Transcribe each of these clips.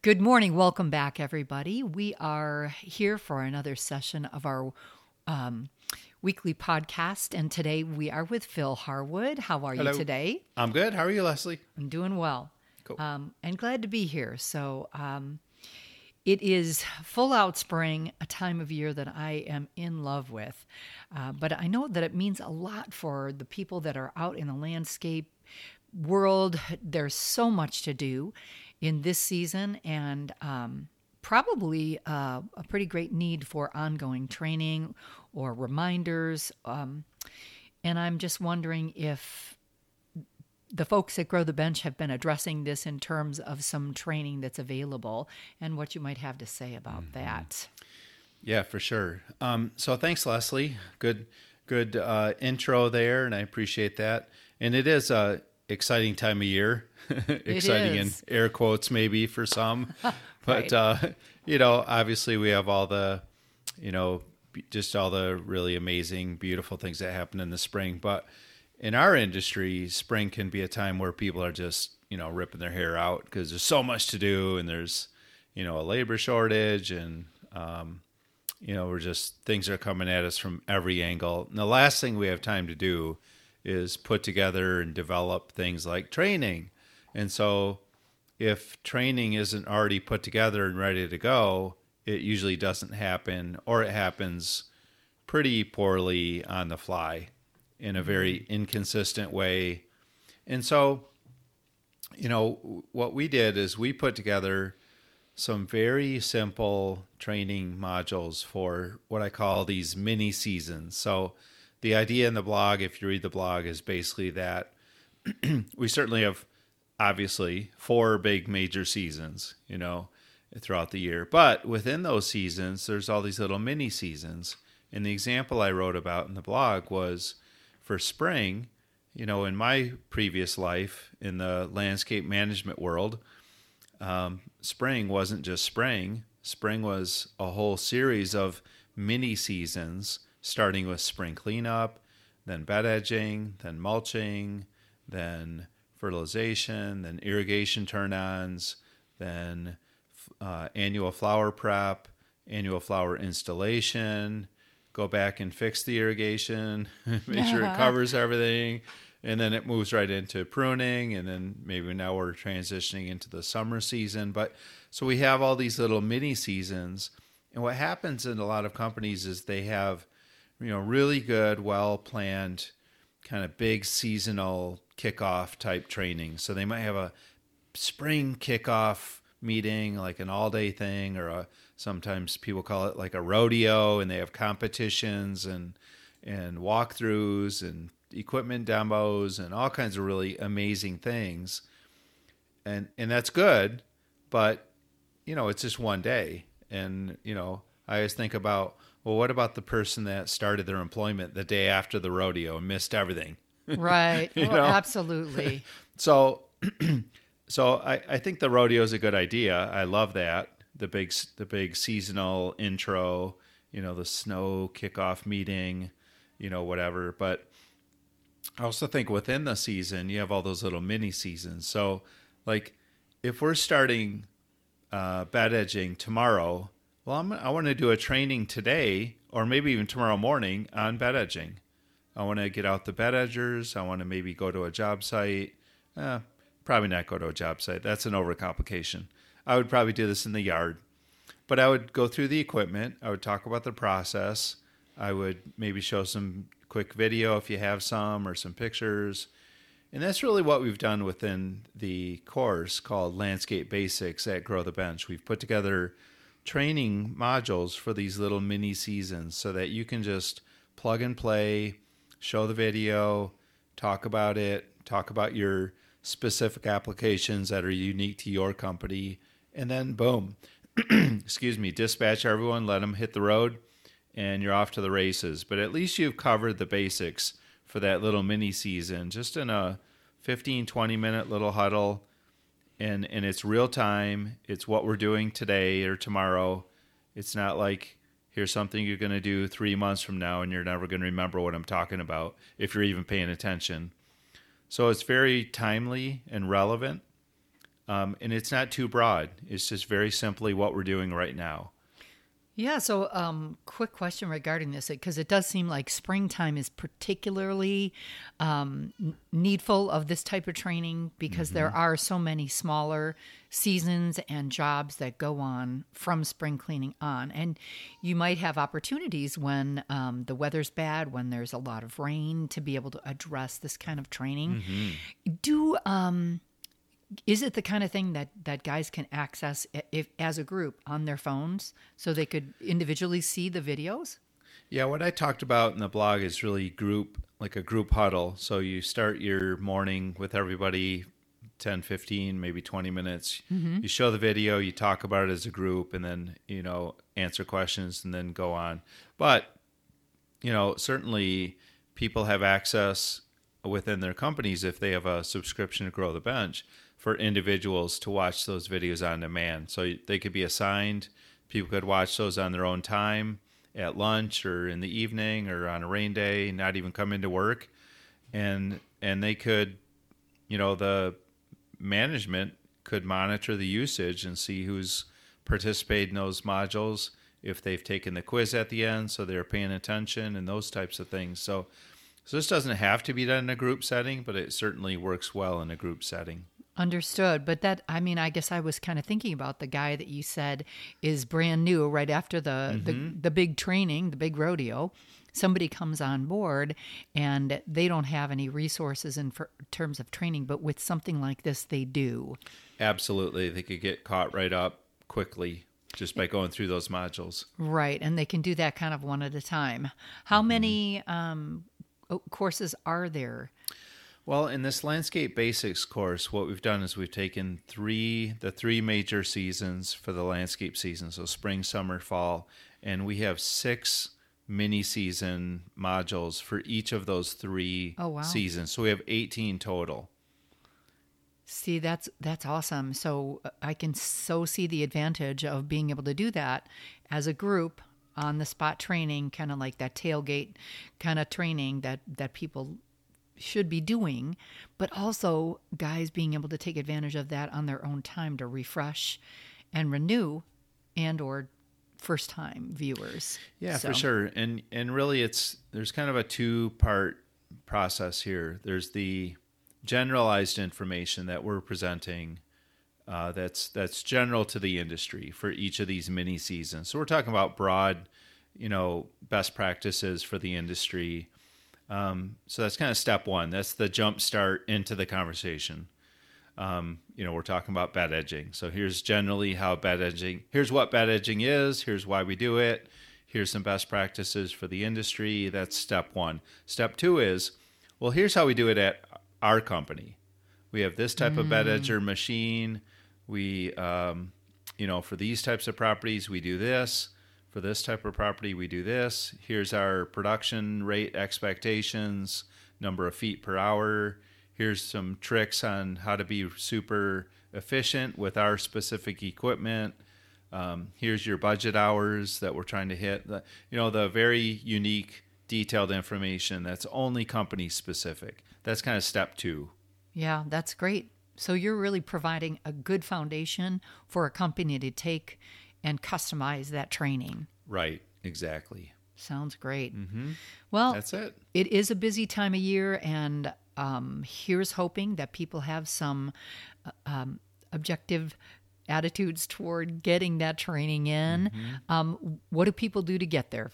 Good morning. Welcome back, everybody. We are here for another session of our um, weekly podcast. And today we are with Phil Harwood. How are Hello. you today? I'm good. How are you, Leslie? I'm doing well. Cool. Um, and glad to be here. So, um, it is full out spring, a time of year that I am in love with. Uh, but I know that it means a lot for the people that are out in the landscape world. There's so much to do in this season, and um, probably uh, a pretty great need for ongoing training or reminders. Um, and I'm just wondering if the folks at Grow the Bench have been addressing this in terms of some training that's available and what you might have to say about that. Yeah, for sure. Um, so thanks, Leslie. Good, good uh, intro there, and I appreciate that. And it is a exciting time of year. exciting in air quotes, maybe for some, but Right. uh, you know, obviously we have all the, you know, just all the really amazing, beautiful things that happen in the spring. But in our industry, spring can be a time where people are just, you know, ripping their hair out because there's so much to do and there's, you know, a labor shortage and, um, you know, we're just things are coming at us from every angle. And the last thing we have time to do is put together and develop things like training. And so if training isn't already put together and ready to go, it usually doesn't happen or it happens pretty poorly on the fly in a very mm-hmm. inconsistent way. And so, you know, what we did is we put together some very simple training modules for what I call these mini seasons. So, the idea in the blog, if you read the blog, is basically that we certainly have obviously four big major seasons, you know, throughout the year. But within those seasons, there's all these little mini seasons. And the example I wrote about in the blog was for spring, you know, in my previous life in the landscape management world, um, spring wasn't just spring. Spring was a whole series of mini seasons, starting with spring cleanup, then bed edging, then mulching, then fertilization, then irrigation turn ons, then uh, annual flower prep, annual flower installation, go back and fix the irrigation, make sure it covers everything, and then it moves right into pruning, and then maybe now we're transitioning into the summer season. But so we have all these little mini seasons, and what happens in a lot of companies is they have, you know, really good, well planned, kind of big seasonal kickoff type training. So they might have a spring kickoff meeting, like an all day thing, or a sometimes people call it like a rodeo, and they have competitions and and walkthroughs and equipment demos and all kinds of really amazing things. And and that's good, but you know, it's just one day. And, you know, I always think about, well, what about the person that started their employment the day after the rodeo and missed everything? Right. You Well, absolutely. So, so I, I think the rodeo is a good idea. I love that the big the big seasonal intro, you know, the snow kickoff meeting, you know, whatever. But I also think within the season you have all those little mini seasons. So, like, if we're starting uh, bed edging tomorrow, well, I'm, I want to do a training today, or maybe even tomorrow morning on bed edging. I want to get out the bed edgers. I want to maybe go to a job site. Eh, probably not go to a job site. That's an overcomplication. I would probably do this in the yard. But I would go through the equipment. I would talk about the process. I would maybe show some quick video if you have some or some pictures. And that's really what we've done within the course called Landscape Basics at Grow the Bench. We've put together training modules for these little mini seasons so that you can just plug and play, show the video, talk about it, talk about your specific applications that are unique to your company, and then boom, excuse me, dispatch everyone, let them hit the road, and you're off to the races. But at least you've covered the basics for that little mini season, just in a 15, 20 minute little huddle. And, and it's real time. It's what we're doing today or tomorrow. It's not like here's something you're going to do three months from now and you're never going to remember what I'm talking about if you're even paying attention. So it's very timely and relevant. um, and it's not too broad. It's just very simply what we're doing right now. Yeah. So, um, quick question regarding this, because it does seem like springtime is particularly um, needful of this type of training because mm-hmm. there are so many smaller seasons and jobs that go on from spring cleaning on. And you might have opportunities when um, the weather's bad, when there's a lot of rain, to be able to address this kind of training. Mm-hmm. Do um, is it the kind of thing that that guys can access if as a group on their phones so they could individually see the videos? Yeah what i talked about in the blog is really group like a group huddle. So you start your morning with everybody 10 15 maybe 20 minutes. Mm-hmm. you show the video you talk about it as a group and then you know answer questions and then go on. But you know certainly people have access within their companies if they have a subscription to grow the bench for individuals to watch those videos on demand. So they could be assigned, people could watch those on their own time at lunch or in the evening or on a rain day, not even come into work. And and they could, you know, the management could monitor the usage and see who's participated in those modules, if they've taken the quiz at the end, so they're paying attention and those types of things. So so this doesn't have to be done in a group setting, but it certainly works well in a group setting. Understood. But that, I mean, I guess I was kind of thinking about the guy that you said is brand new right after the, mm-hmm. the, the big training, the big rodeo. Somebody comes on board and they don't have any resources in for, terms of training, but with something like this, they do. Absolutely. They could get caught right up quickly just by going through those modules. Right. And they can do that kind of one at a time. How mm-hmm. many um, courses are there? Well, in this landscape basics course, what we've done is we've taken three the three major seasons for the landscape season, so spring, summer, fall, and we have six mini season modules for each of those three oh, wow. seasons. So we have 18 total. See, that's that's awesome. So uh, I can so see the advantage of being able to do that as a group on the spot training, kind of like that tailgate kind of training that that people should be doing, but also guys being able to take advantage of that on their own time to refresh and renew and or first time viewers. Yeah, so. for sure. And and really it's there's kind of a two part process here. There's the generalized information that we're presenting uh, that's that's general to the industry for each of these mini seasons. So we're talking about broad, you know, best practices for the industry um, so that's kind of step one. That's the jump start into the conversation. Um, you know, we're talking about bed edging. So here's generally how bed edging. Here's what bed edging is. Here's why we do it. Here's some best practices for the industry. That's step one. Step two is, well, here's how we do it at our company. We have this type mm. of bed mm. edger machine. We, um, you know, for these types of properties, we do this for this type of property, we do this. Here's our production rate expectations, number of feet per hour. Here's some tricks on how to be super efficient with our specific equipment. Um, here's your budget hours that we're trying to hit. You know, the very unique, detailed information that's only company specific. That's kind of step two. Yeah, that's great. So you're really providing a good foundation for a company to take and customize that training. Right, exactly. Sounds great. Mm-hmm. Well, that's it. It is a busy time of year, and um, here's hoping that people have some uh, um, objective attitudes toward getting that training in. Mm-hmm. Um, what do people do to get there?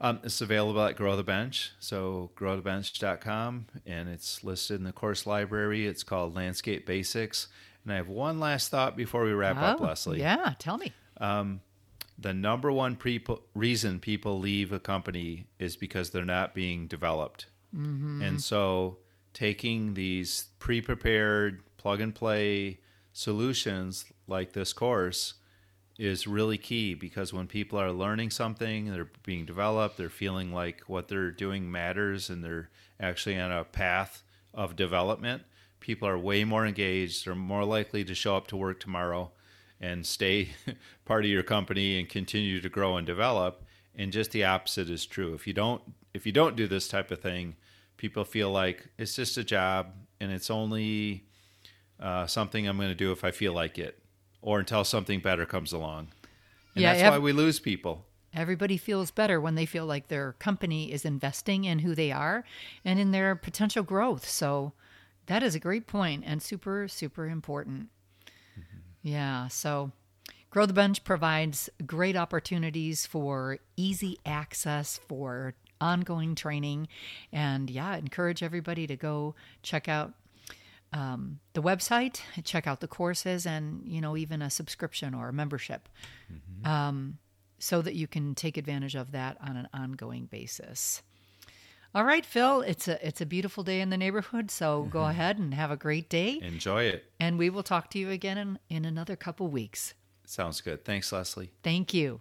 Um, it's available at Grow the Bench, so growthebench.com, and it's listed in the course library. It's called Landscape Basics. And I have one last thought before we wrap oh, up, Leslie. Yeah, tell me. Um, the number one pre- reason people leave a company is because they're not being developed. Mm-hmm. And so taking these pre prepared, plug and play solutions like this course is really key because when people are learning something, they're being developed, they're feeling like what they're doing matters and they're actually on a path of development people are way more engaged, they're more likely to show up to work tomorrow and stay part of your company and continue to grow and develop. And just the opposite is true. If you don't if you don't do this type of thing, people feel like it's just a job and it's only uh, something I'm going to do if I feel like it, or until something better comes along. And Yeah, that's ev- why we lose people. Everybody feels better when they feel like their company is investing in who they are and in their potential growth. So that is a great point and super, super important. Yeah. So Grow the Bench provides great opportunities for easy access for ongoing training. And yeah, I encourage everybody to go check out um, the website, check out the courses, and you know even a subscription or a membership, um, so that you can take advantage of that on an ongoing basis. All right, Phil, it's a it's a beautiful day in the neighborhood, so go mm-hmm. ahead and have a great day, Enjoy it. and we will talk to you again in, in another couple weeks. Sounds good. Thanks, Leslie. Thank you.